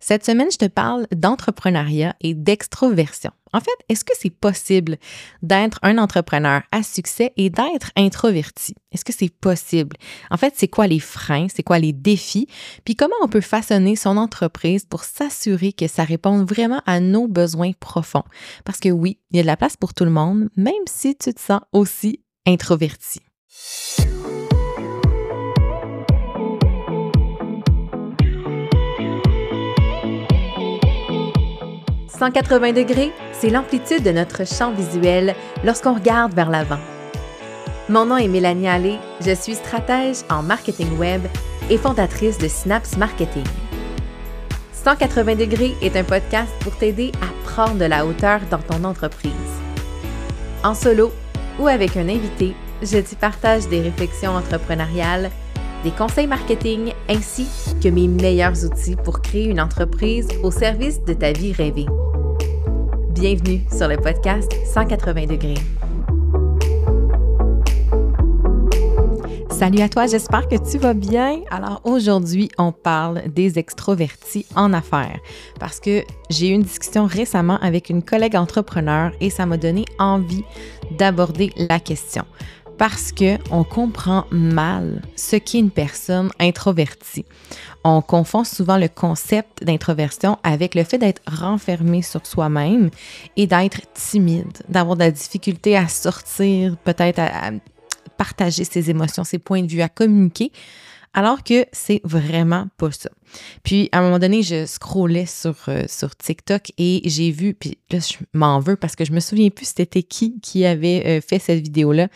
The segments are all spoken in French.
Cette semaine, je te parle d'entrepreneuriat et d'extroversion. En fait, est-ce que c'est possible d'être un entrepreneur à succès et d'être introverti? Est-ce que c'est possible? En fait, c'est quoi les freins? C'est quoi les défis? Puis comment on peut façonner son entreprise pour s'assurer que ça réponde vraiment à nos besoins profonds? Parce que oui, il y a de la place pour tout le monde, même si tu te sens aussi introverti. 180 degrés, c'est l'amplitude de notre champ visuel lorsqu'on regarde vers l'avant. Mon nom est Mélanie Allé, je suis stratège en marketing web et fondatrice de Synapse Marketing. 180 degrés est un podcast pour t'aider à prendre de la hauteur dans ton entreprise. En solo ou avec un invité, je t'y partage des réflexions entrepreneuriales, des conseils marketing ainsi que mes meilleurs outils pour créer une entreprise au service de ta vie rêvée. Bienvenue sur le podcast 180 degrés. Salut à toi, j'espère que tu vas bien. Alors aujourd'hui, on parle des extrovertis en affaires parce que j'ai eu une discussion récemment avec une collègue entrepreneur et ça m'a donné envie d'aborder la question parce que on comprend mal ce qu'est une personne introvertie. On confond souvent le concept d'introversion avec le fait d'être renfermé sur soi-même et d'être timide, d'avoir de la difficulté à sortir, peut-être à, partager ses émotions, ses points de vue, à communiquer alors que c'est vraiment pas ça. Puis à un moment donné, je scrollais sur, euh, sur TikTok et j'ai vu, puis là, je m'en veux parce que je me souviens plus c'était qui qui avait euh, fait cette vidéo-là,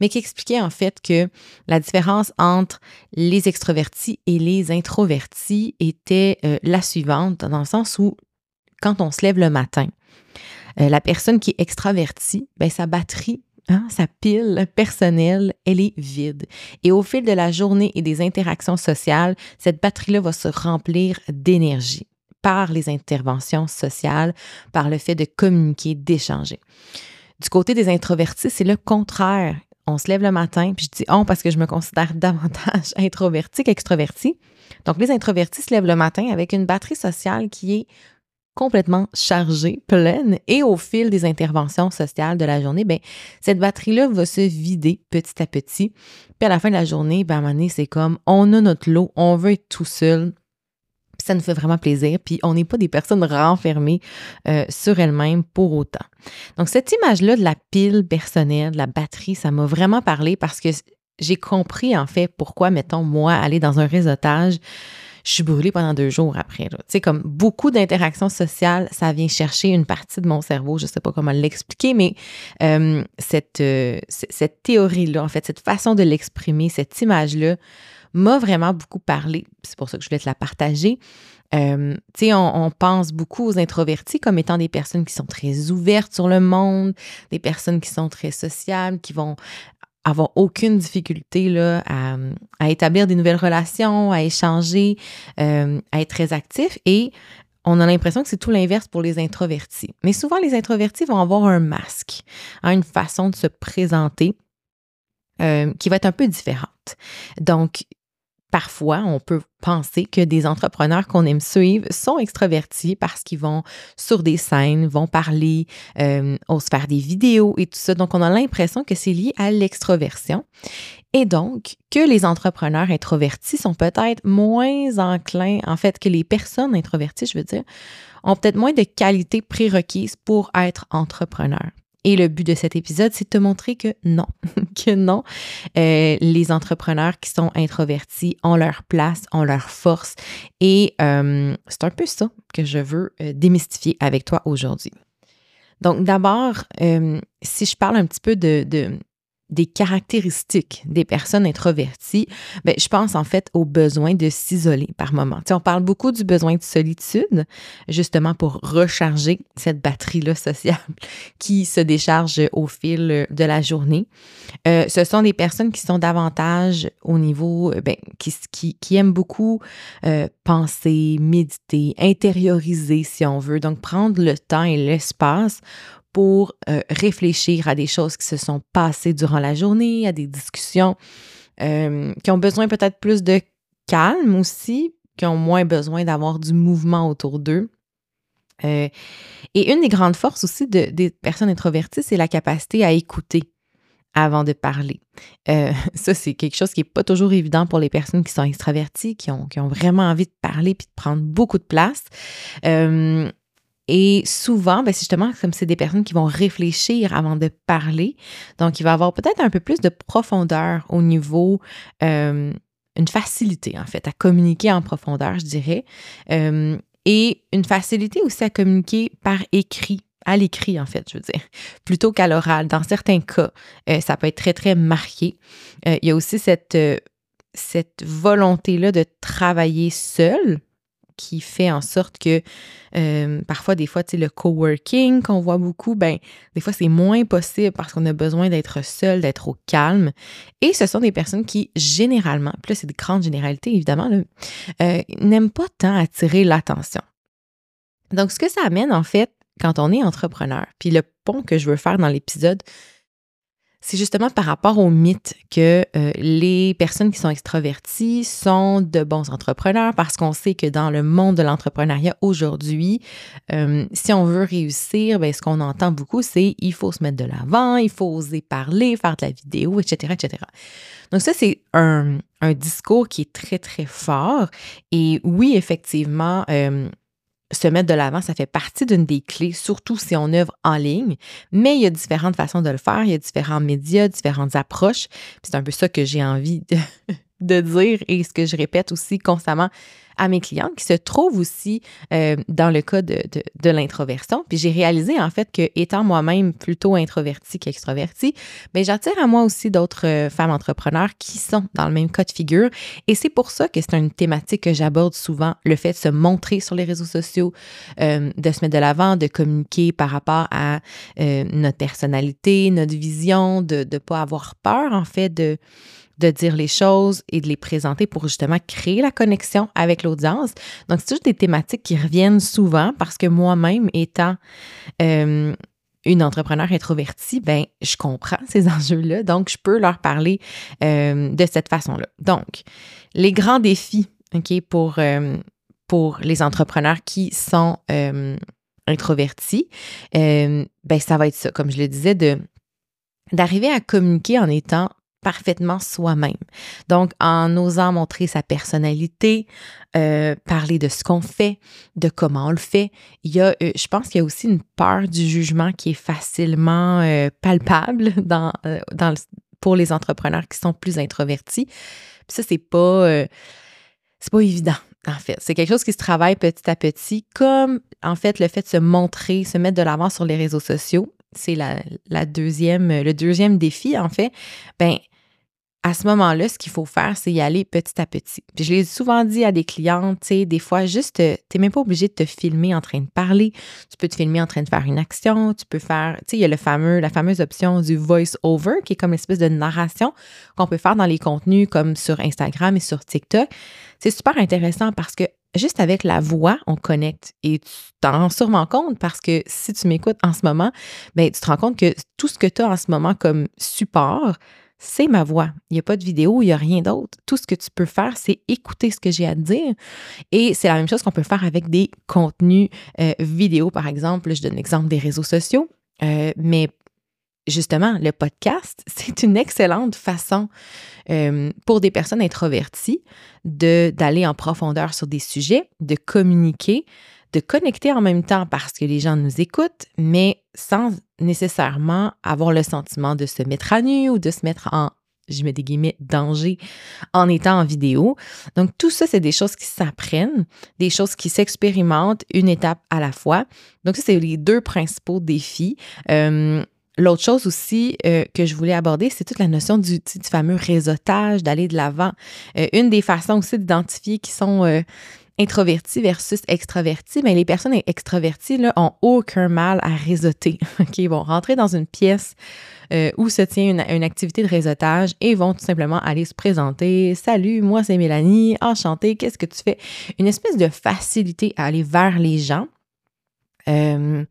mais qui expliquait en fait que la différence entre les extrovertis et les introvertis était euh, la suivante, dans le sens où quand on se lève le matin, la personne qui est extravertie, ben, sa batterie Hein, sa pile personnelle, elle est vide. Et au fil de la journée et des interactions sociales, cette batterie-là va se remplir d'énergie par les interventions sociales, par le fait de communiquer, d'échanger. Du côté des introvertis, c'est le contraire. On se lève le matin, puis je dis on parce que je me considère davantage introverti qu'extroverti. Donc, les introvertis se lèvent le matin avec une batterie sociale qui est complètement chargée, pleine, et au fil des interventions sociales de la journée, ben, cette batterie-là va se vider petit à petit. Puis à la fin de la journée, ben, à un moment c'est comme on a notre lot, on veut être tout seul. Ça nous fait vraiment plaisir. Puis on n'est pas des personnes renfermées euh, sur elles-mêmes pour autant. Donc, cette image-là de la pile personnelle, de la batterie, ça m'a vraiment parlé parce que j'ai compris en fait pourquoi, mettons, moi, aller dans un réseautage, je suis brûlée pendant deux jours après. Tu sais, comme beaucoup d'interactions sociales, ça vient chercher une partie de mon cerveau. Je ne sais pas comment l'expliquer, mais euh, cette, euh, cette théorie-là, en fait, cette façon de l'exprimer, cette image-là, m'a vraiment beaucoup parlé. C'est pour ça que je voulais te la partager. Euh, tu sais, on, on, pense beaucoup aux introvertis comme étant des personnes qui sont très ouvertes sur le monde, des personnes qui sont très sociables, qui vont avoir aucune difficulté là, à, établir des nouvelles relations, à échanger, euh, à être très actif. Et on a l'impression que c'est tout l'inverse pour les introvertis. Mais souvent, les introvertis vont avoir un masque, hein, une façon de se présenter euh, qui va être un peu différente. Donc, Parfois, on peut penser que des entrepreneurs qu'on aime suivre sont extravertis parce qu'ils vont sur des scènes, vont parler, euh, osent faire des vidéos et tout ça. Donc, on a l'impression que c'est lié à l'extroversion. Et donc, que les entrepreneurs introvertis sont peut-être moins enclins, en fait, que les personnes introverties, je veux dire, ont peut-être moins de qualités prérequises pour être entrepreneurs. Et le but de cet épisode, c'est de te montrer que non, que non, euh, les entrepreneurs qui sont introvertis ont leur place, ont leur force. Et euh, c'est un peu ça que je veux euh, démystifier avec toi aujourd'hui. Donc d'abord, si je parle un petit peu de, des caractéristiques des personnes introverties, ben, je pense en fait au besoin de s'isoler par moment. on parle beaucoup du besoin de solitude, justement pour recharger cette batterie-là sociale qui se décharge au fil de la journée. Euh, ce sont des personnes qui sont davantage au niveau, ben, qui, qui, qui, aiment beaucoup euh, penser, méditer, intérioriser si on veut, donc prendre le temps et l'espace pour euh, réfléchir à des choses qui se sont passées durant la journée, à des discussions euh, qui ont besoin peut-être plus de calme aussi, qui ont moins besoin d'avoir du mouvement autour d'eux. Euh, et une des grandes forces aussi des personnes introverties, c'est la capacité à écouter avant de parler. Ça, c'est quelque chose qui n'est pas toujours évident pour les personnes qui sont extraverties, qui ont, vraiment envie de parler puis de prendre beaucoup de place. Et souvent, ben justement, comme c'est des personnes qui vont réfléchir avant de parler, donc il va avoir peut-être un peu plus de profondeur au niveau, euh, une facilité en fait à communiquer en profondeur, je dirais, et une facilité aussi à communiquer par écrit à l'écrit, en fait, je veux dire, plutôt qu'à l'oral. Dans certains cas, euh, ça peut être très, très marqué. Euh, il y a aussi cette, euh, cette volonté-là de travailler seul qui fait en sorte que parfois, des fois, tu sais, le coworking qu'on voit beaucoup, ben, des fois, c'est moins possible parce qu'on a besoin d'être seul, d'être au calme. Et ce sont des personnes qui, généralement, là, c'est des grandes généralités, évidemment, n'aiment pas tant attirer l'attention. Donc, ce que ça amène, en fait, quand on est entrepreneur. Puis le pont que je veux faire dans l'épisode, c'est justement par rapport au mythe que euh, les personnes qui sont extraverties sont de bons entrepreneurs parce qu'on sait que dans le monde de l'entrepreneuriat aujourd'hui, euh, si on veut réussir, bien, ce qu'on entend beaucoup, c'est il faut se mettre de l'avant, il faut oser parler, faire de la vidéo, etc., etc. Donc ça, c'est un, discours qui est très, très fort. Et oui, effectivement, euh, se mettre de l'avant, ça fait partie d'une des clés, surtout si on œuvre en ligne. Mais il y a différentes façons de le faire, il y a différents médias, différentes approches. C'est un peu ça que j'ai envie de, de dire et ce que je répète aussi constamment à mes clientes qui se trouvent aussi euh, dans le cas de, l'introversion. Puis j'ai réalisé en fait que étant moi-même plutôt introvertie qu'extrovertie, bien j'attire à moi aussi d'autres euh, femmes entrepreneurs qui sont dans le même cas de figure. Et c'est pour ça que c'est une thématique que j'aborde souvent, le fait de se montrer sur les réseaux sociaux, euh, de se mettre de l'avant, de communiquer par rapport à notre personnalité, notre vision, de ne pas avoir peur en fait de de dire les choses et de les présenter pour justement créer la connexion avec l'audience. Donc, c'est toujours des thématiques qui reviennent souvent parce que moi-même, étant euh, une entrepreneur introvertie, ben, je comprends ces enjeux-là, donc je peux leur parler euh, de cette façon-là. Donc, les grands défis, OK, pour, euh, pour les entrepreneurs qui sont introvertis, ben, ça va être ça, comme je le disais, de d'arriver à communiquer en étant parfaitement soi-même. Donc, en osant montrer sa personnalité, euh, parler de ce qu'on fait, de comment on le fait, il y a, euh, je pense qu'il y a aussi une peur du jugement qui est facilement euh, palpable dans, dans pour les entrepreneurs qui sont plus introvertis. Puis ça, c'est pas, c'est pas évident. En fait, c'est quelque chose qui se travaille petit à petit, comme en fait le fait de se montrer, se mettre de l'avant sur les réseaux sociaux c'est la, la, deuxième, le deuxième défi, en fait, ben, à ce moment-là, ce qu'il faut faire, c'est y aller petit à petit. Puis je l'ai souvent dit à des clientes, tu sais, des fois, juste, tu n'es même pas obligé de te filmer en train de parler. Tu peux te filmer en train de faire une action. Tu peux faire, tu sais, il y a le fameux, la fameuse option du voice-over, qui est comme une espèce de narration qu'on peut faire dans les contenus comme sur Instagram et sur TikTok. C'est super intéressant parce que juste avec la voix, on connecte et tu t'en rends sûrement compte parce que si tu m'écoutes en ce moment, ben, tu te rends compte que tout ce que tu as en ce moment comme support, c'est ma voix. Il n'y a pas de vidéo, il n'y a rien d'autre. Tout ce que tu peux faire, c'est écouter ce que j'ai à te dire. Et c'est la même chose qu'on peut faire avec des contenus euh, vidéo, par exemple. Je donne l'exemple des réseaux sociaux. Euh, mais justement, le podcast, c'est une excellente façon euh, pour des personnes introverties d'aller en profondeur sur des sujets, de communiquer, de connecter en même temps parce que les gens nous écoutent, mais sans nécessairement avoir le sentiment de se mettre à nu ou de se mettre en, je mets des guillemets, danger en étant en vidéo. Donc, tout ça, c'est des choses qui s'apprennent, des choses qui s'expérimentent une étape à la fois. Donc, ça, c'est les deux principaux défis. Euh, l'autre chose aussi euh, que je voulais aborder, c'est toute la notion du, fameux réseautage, d'aller de l'avant. Euh, une des façons aussi d'identifier qui sont introverti versus extraverti, mais les personnes extraverties là, ont aucun mal à réseauter. Ils vont rentrer dans une pièce euh, où se tient une, activité de réseautage et vont tout simplement aller se présenter. Salut, moi c'est Mélanie, enchantée, qu'est-ce que tu fais? Une espèce de facilité à aller vers les gens. Euh,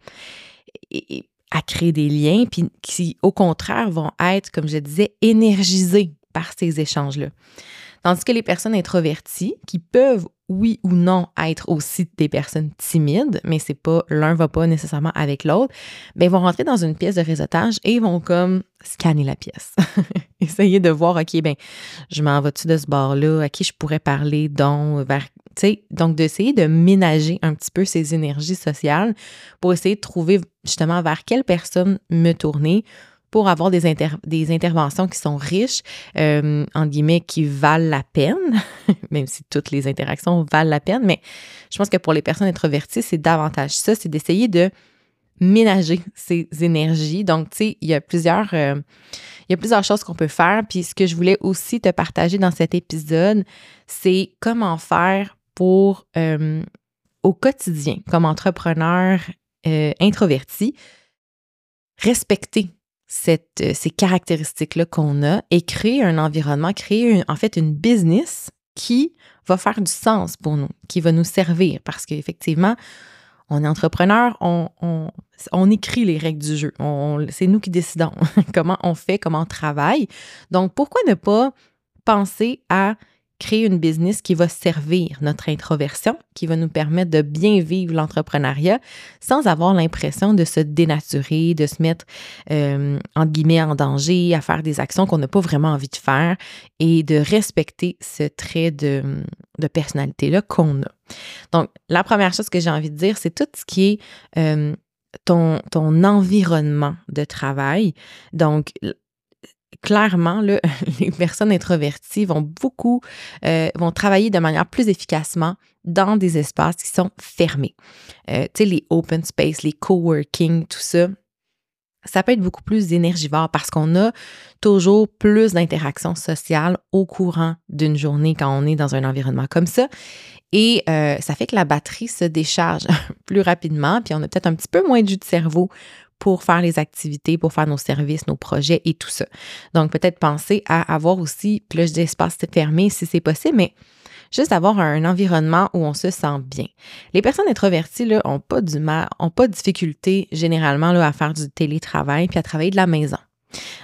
et, à créer des liens, puis qui, au contraire, vont être, comme je disais, énergisés par ces échanges-là. Tandis que les personnes introverties, qui peuvent oui ou non être aussi des personnes timides, mais c'est pas l'un va pas nécessairement avec l'autre, ben ils vont rentrer dans une pièce de réseautage et ils vont comme scanner la pièce. Essayer de voir OK ben je m'en vais-tu de ce bord-là, à qui je pourrais parler donc? Vers tu sais donc d'essayer de ménager un petit peu ces énergies sociales pour essayer de trouver justement vers quelle personne me tourner pour avoir des, des interventions qui sont riches, euh, en guillemets, qui valent la peine, même si toutes les interactions valent la peine, mais je pense que pour les personnes introverties, c'est davantage ça, c'est d'essayer de ménager ces énergies. Donc, tu sais, il y a plusieurs... Euh, il y a plusieurs choses qu'on peut faire. Puis ce que je voulais aussi te partager dans cet épisode, c'est comment faire pour, euh, au quotidien, comme entrepreneur euh, introverti, respecter euh, ces caractéristiques-là qu'on a et créer un environnement, créer en fait une business qui va faire du sens pour nous, qui va nous servir parce qu'effectivement, on est entrepreneur, on, on, on, écrit les règles du jeu. c'est nous qui décidons comment on fait, comment on travaille. Donc, pourquoi ne pas penser à créer une business qui va servir notre introversion, qui va nous permettre de bien vivre l'entrepreneuriat sans avoir l'impression de se dénaturer, de se mettre, euh, en danger, à faire des actions qu'on n'a pas vraiment envie de faire et de respecter ce trait de, de personnalité-là qu'on a. Donc, la première chose que j'ai envie de dire, c'est tout ce qui est euh, ton, ton environnement de travail. Donc, clairement, les personnes introverties vont beaucoup, euh, vont travailler de manière plus efficacement dans des espaces qui sont fermés. Euh, tu sais, les open space, les coworking, tout ça, ça peut être beaucoup plus énergivore parce qu'on a toujours plus d'interactions sociales au courant d'une journée quand on est dans un environnement comme ça. Et euh, ça fait que la batterie se décharge plus rapidement, puis on a peut-être un petit peu moins de jus de cerveau pour faire les activités, pour faire nos services, nos projets et tout ça. Donc, peut-être penser à avoir aussi plus d'espace fermé si c'est possible, mais juste avoir un environnement où on se sent bien. Les personnes introverties là, ont pas du mal, ont pas de difficulté généralement là, à faire du télétravail puis à travailler de la maison.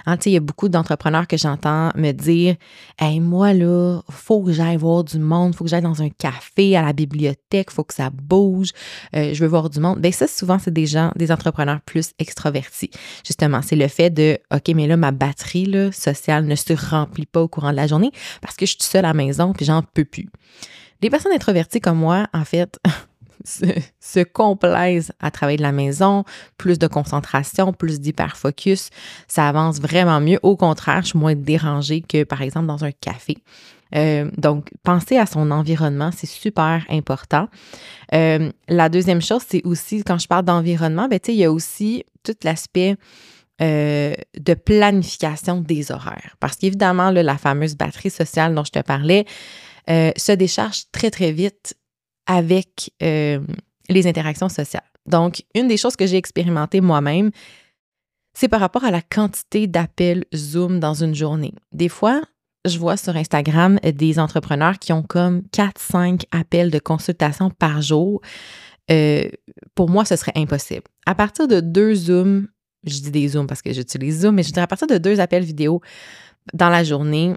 Hein, il y a beaucoup d'entrepreneurs que j'entends me dire Hey, moi, là, faut que j'aille voir du monde, faut que j'aille dans un café, à la bibliothèque, faut que ça bouge, euh, je veux voir du monde. Bien, ça, souvent, c'est des gens, des entrepreneurs plus extravertis. Justement, c'est le fait de OK, mais là, ma batterie sociale ne se remplit pas au courant de la journée parce que je suis seule à la maison puis j'en peux plus. Les personnes introverties comme moi, en fait, se, complaisent à travailler de la maison, plus de concentration, plus d'hyperfocus, ça avance vraiment mieux. Au contraire, je suis moins dérangée que par exemple dans un café. Euh, donc, penser à son environnement, c'est super important. Euh, la deuxième chose, c'est aussi, quand je parle d'environnement, ben, il y a aussi tout l'aspect euh, de planification des horaires. Parce qu'évidemment, la fameuse batterie sociale dont je te parlais se décharge très, très vite avec euh, les interactions sociales. Donc, une des choses que j'ai expérimentées moi-même, c'est par rapport à la quantité d'appels Zoom dans une journée. Des fois, je vois sur Instagram des entrepreneurs qui ont comme 4-5 appels de consultation par jour. Euh, pour moi, ce serait impossible. À partir de deux Zooms, je dis des Zooms parce que j'utilise Zoom, mais je dirais à partir de deux appels vidéo dans la journée,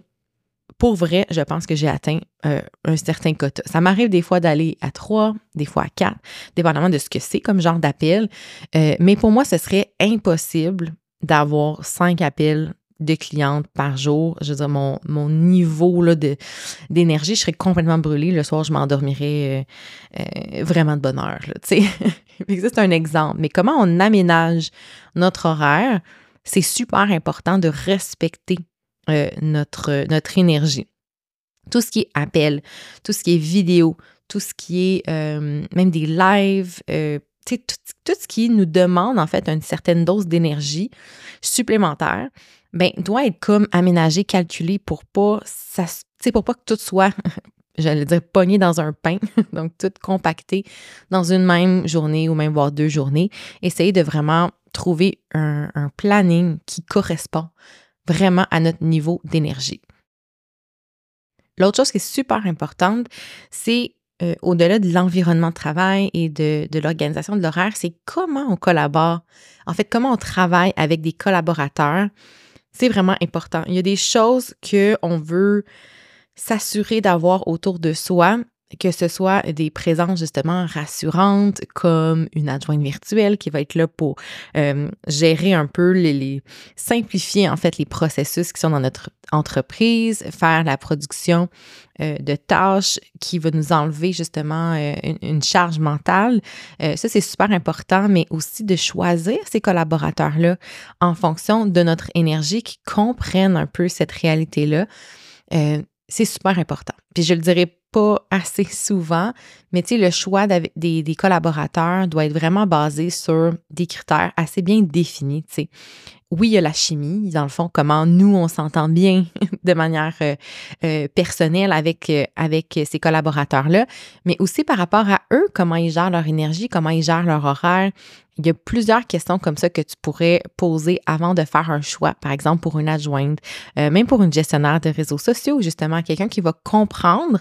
pour vrai, je pense que j'ai atteint euh, un certain quota. Ça m'arrive des fois d'aller à trois, des fois à quatre, dépendamment de ce que c'est comme genre d'appel. Euh, mais pour moi, ce serait impossible d'avoir cinq appels de clientes par jour. Je veux dire, mon, mon niveau là, de, d'énergie, je serais complètement brûlée. Le soir, je m'endormirais euh, vraiment de bonne heure. c'est un exemple. Mais comment on aménage notre horaire, c'est super important de respecter euh, notre, notre énergie. Tout ce qui est appel, tout ce qui est vidéo, tout ce qui est euh, même des lives, euh, tout, tout, ce qui nous demande en fait une certaine dose d'énergie supplémentaire, ben, doit être comme aménagé, calculé pour pas, ça, pour pas que tout soit, j'allais dire, pogné dans un pain, donc tout compacté dans une même journée ou même voire deux journées. Essayer de vraiment trouver un planning qui correspond vraiment à notre niveau d'énergie. L'autre chose qui est super importante, c'est euh, au-delà de l'environnement de travail et de, de l'organisation de l'horaire, c'est comment on collabore. En fait, comment on travaille avec des collaborateurs. C'est vraiment important. Il y a des choses qu'on veut s'assurer d'avoir autour de soi que ce soit des présences justement rassurantes comme une adjointe virtuelle qui va être là pour euh, gérer un peu les, simplifier en fait les processus qui sont dans notre entreprise, faire la production euh, de tâches qui va nous enlever justement euh, une, charge mentale. ça c'est super important, mais aussi de choisir ces collaborateurs là en fonction de notre énergie qui comprennent un peu cette réalité là. c'est super important. Puis je le dirais pas assez souvent, mais le choix des, collaborateurs doit être vraiment basé sur des critères assez bien définis. Oui, il y a la chimie, dans le fond, comment nous, on s'entend bien de manière euh, euh, personnelle avec, euh, avec ces collaborateurs-là, mais aussi par rapport à eux, comment ils gèrent leur énergie, comment ils gèrent leur horaire, il y a plusieurs questions comme ça que tu pourrais poser avant de faire un choix, par exemple pour une adjointe, même pour une gestionnaire de réseaux sociaux, justement, quelqu'un qui va comprendre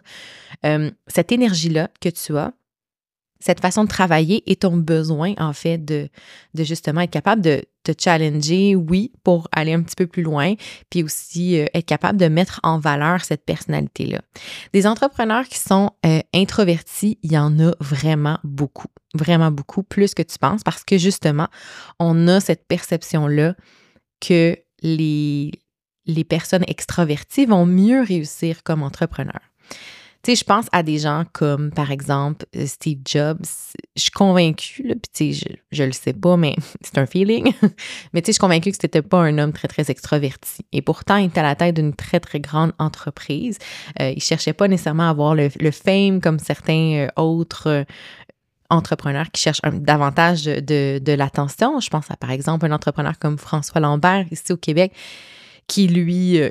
cette énergie-là que tu as, cette façon de travailler et ton besoin, en fait, de, justement être capable de te challenger, oui, pour aller un petit peu plus loin, puis aussi euh, être capable de mettre en valeur cette personnalité-là. Des entrepreneurs qui sont euh, introvertis, il y en a vraiment beaucoup, vraiment beaucoup, plus que tu penses, parce que justement, on a cette perception-là que les, les personnes extraverties vont mieux réussir comme entrepreneurs. Je pense à des gens comme, par exemple, euh, Steve Jobs. Je suis convaincue, puis tu je, je le sais pas, mais c'est un feeling. mais tu je suis convaincue que c'était pas un homme très, très extraverti. Et pourtant, il était à la tête d'une très, très grande entreprise. Euh, il cherchait pas nécessairement à avoir le, fame comme certains euh, autres entrepreneurs qui cherchent davantage de, de l'attention. Je pense à, par exemple, un entrepreneur comme François Lambert, ici au Québec, qui lui euh,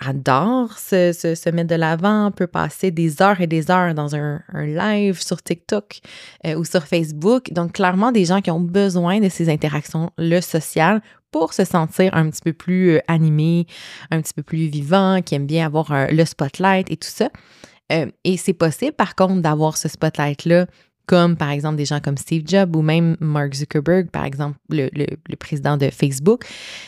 adore se, se, mettre de l'avant, peut passer des heures et des heures dans un, live sur TikTok euh, ou sur Facebook. Donc, clairement, des gens qui ont besoin de ces interactions-le social pour se sentir un petit peu plus euh, animé, un petit peu plus vivant, qui aiment bien avoir le spotlight et tout ça. et c'est possible, par contre, d'avoir ce spotlight-là comme par exemple des gens comme Steve Jobs ou même Mark Zuckerberg, par exemple le, président de Facebook,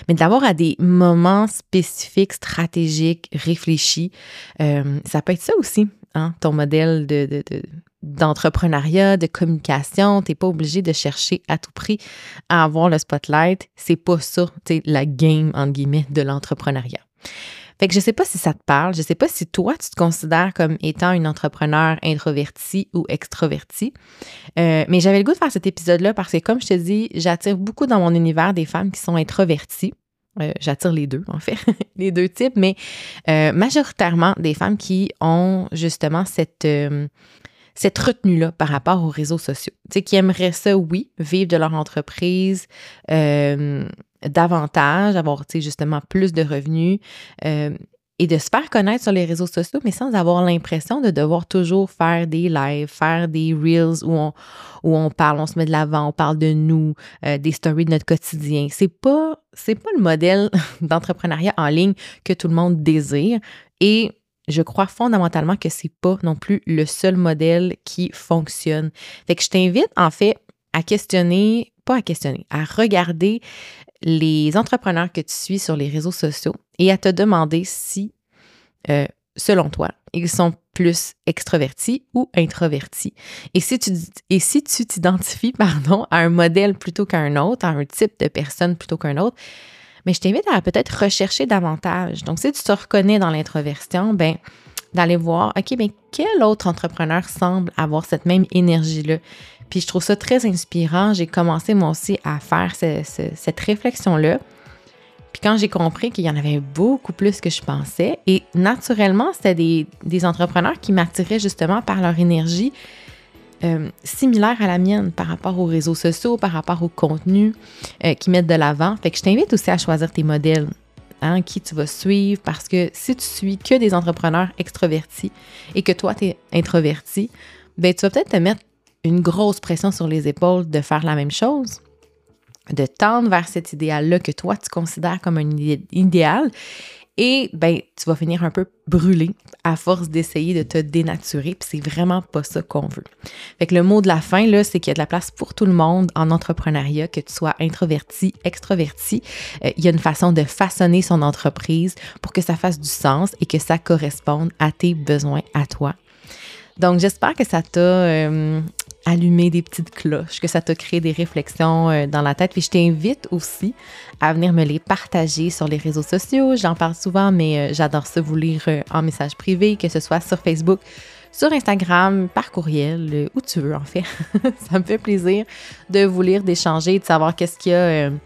mais d'avoir à des moments spécifiques, stratégiques, réfléchis, euh, ça peut être ça aussi, hein, ton modèle de, d'entrepreneuriat, de communication. Tu n'es pas obligé de chercher à tout prix à avoir le spotlight. C'est pas ça, la game, entre guillemets, de l'entrepreneuriat. Fait que je sais pas si ça te parle, je sais pas si toi, tu te considères comme étant une entrepreneur introverti ou extroverti. Euh, mais j'avais le goût de faire cet épisode-là parce que, comme je te dis, j'attire beaucoup dans mon univers des femmes qui sont introverties. Euh, j'attire les deux, en fait, les deux types, mais euh, majoritairement des femmes qui ont justement cette, cette retenue-là par rapport aux réseaux sociaux. Tu sais, qui aimeraient ça, oui, vivre de leur entreprise, davantage, avoir justement plus de revenus euh, et de se faire connaître sur les réseaux sociaux, mais sans avoir l'impression de devoir toujours faire des lives, faire des reels où on, où on parle, on se met de l'avant, on parle de nous, euh, des stories de notre quotidien. C'est pas, c'est pas le modèle d'entrepreneuriat en ligne que tout le monde désire. Et je crois fondamentalement que c'est pas non plus le seul modèle qui fonctionne. Fait je t'invite en fait à questionner, pas à questionner, à regarder les entrepreneurs que tu suis sur les réseaux sociaux et à te demander si, euh, selon toi, ils sont plus extrovertis ou introvertis. Et si tu et si tu t'identifies pardon à un modèle plutôt qu'un autre, à un type de personne plutôt qu'un autre, mais je t'invite à peut-être rechercher davantage. Donc si tu te reconnais dans l'introversion, ben d'aller voir OK, mais quel autre entrepreneur semble avoir cette même énergie là puis je trouve ça très inspirant. J'ai commencé moi aussi à faire cette réflexion-là. Puis quand j'ai compris qu'il y en avait beaucoup plus que je pensais, et naturellement, c'était des, entrepreneurs qui m'attiraient justement par leur énergie euh, similaire à la mienne par rapport aux réseaux sociaux, par rapport au contenu euh, qu'ils mettent de l'avant. Fait que je t'invite aussi à choisir tes modèles. Hein, qui tu vas suivre parce que si tu suis que des entrepreneurs extrovertis et que toi, tu es introverti, ben tu vas peut-être te mettre une grosse pression sur les épaules de faire la même chose, de tendre vers cet idéal-là que toi, tu considères comme un idéal. Et ben, tu vas finir un peu brûlé à force d'essayer de te dénaturer, puis c'est vraiment pas ça qu'on veut. Fait que le mot de la fin, là, c'est qu'il y a de la place pour tout le monde en entrepreneuriat, que tu sois introverti, extroverti. Euh, il y a une façon de façonner son entreprise pour que ça fasse du sens et que ça corresponde à tes besoins à toi. Donc, j'espère que ça t'a euh, allumé des petites cloches, que ça t'a créé des réflexions euh, dans la tête. Puis je t'invite aussi à venir me les partager sur les réseaux sociaux. J'en parle souvent, mais j'adore ça vous lire en message privé, que ce soit sur Facebook, sur Instagram, par courriel, où tu veux en fait. ça me fait plaisir de vous lire, d'échanger, de savoir qu'est-ce qu'il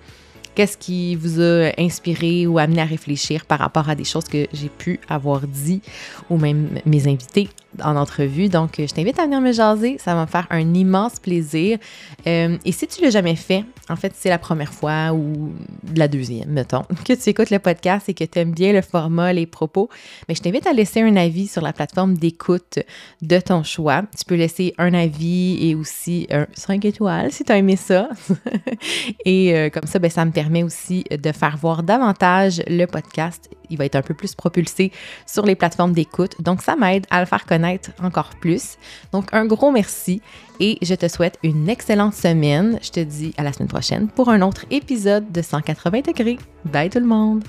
Qu'est-ce qui vous a inspiré ou amené à réfléchir par rapport à des choses que j'ai pu avoir dit ou même mes invités en entrevue. Donc, je t'invite à venir me jaser. Ça va me faire un immense plaisir. Euh, et si tu l'as jamais fait, en fait, c'est la première fois ou la deuxième, mettons, que tu écoutes le podcast et que tu aimes bien le format, les propos, mais je t'invite à laisser un avis sur la plateforme d'écoute de ton choix. Tu peux laisser un avis et aussi un 5 étoiles si tu as aimé ça. et euh, comme ça, ben, ça me permet aussi de faire voir davantage le podcast. Il va être un peu plus propulsé sur les plateformes d'écoute. Donc, ça m'aide à le faire connaître encore plus. Donc, un gros merci et je te souhaite une excellente semaine. Je te dis à la semaine prochaine pour un autre épisode de 180 degrés. Bye tout le monde!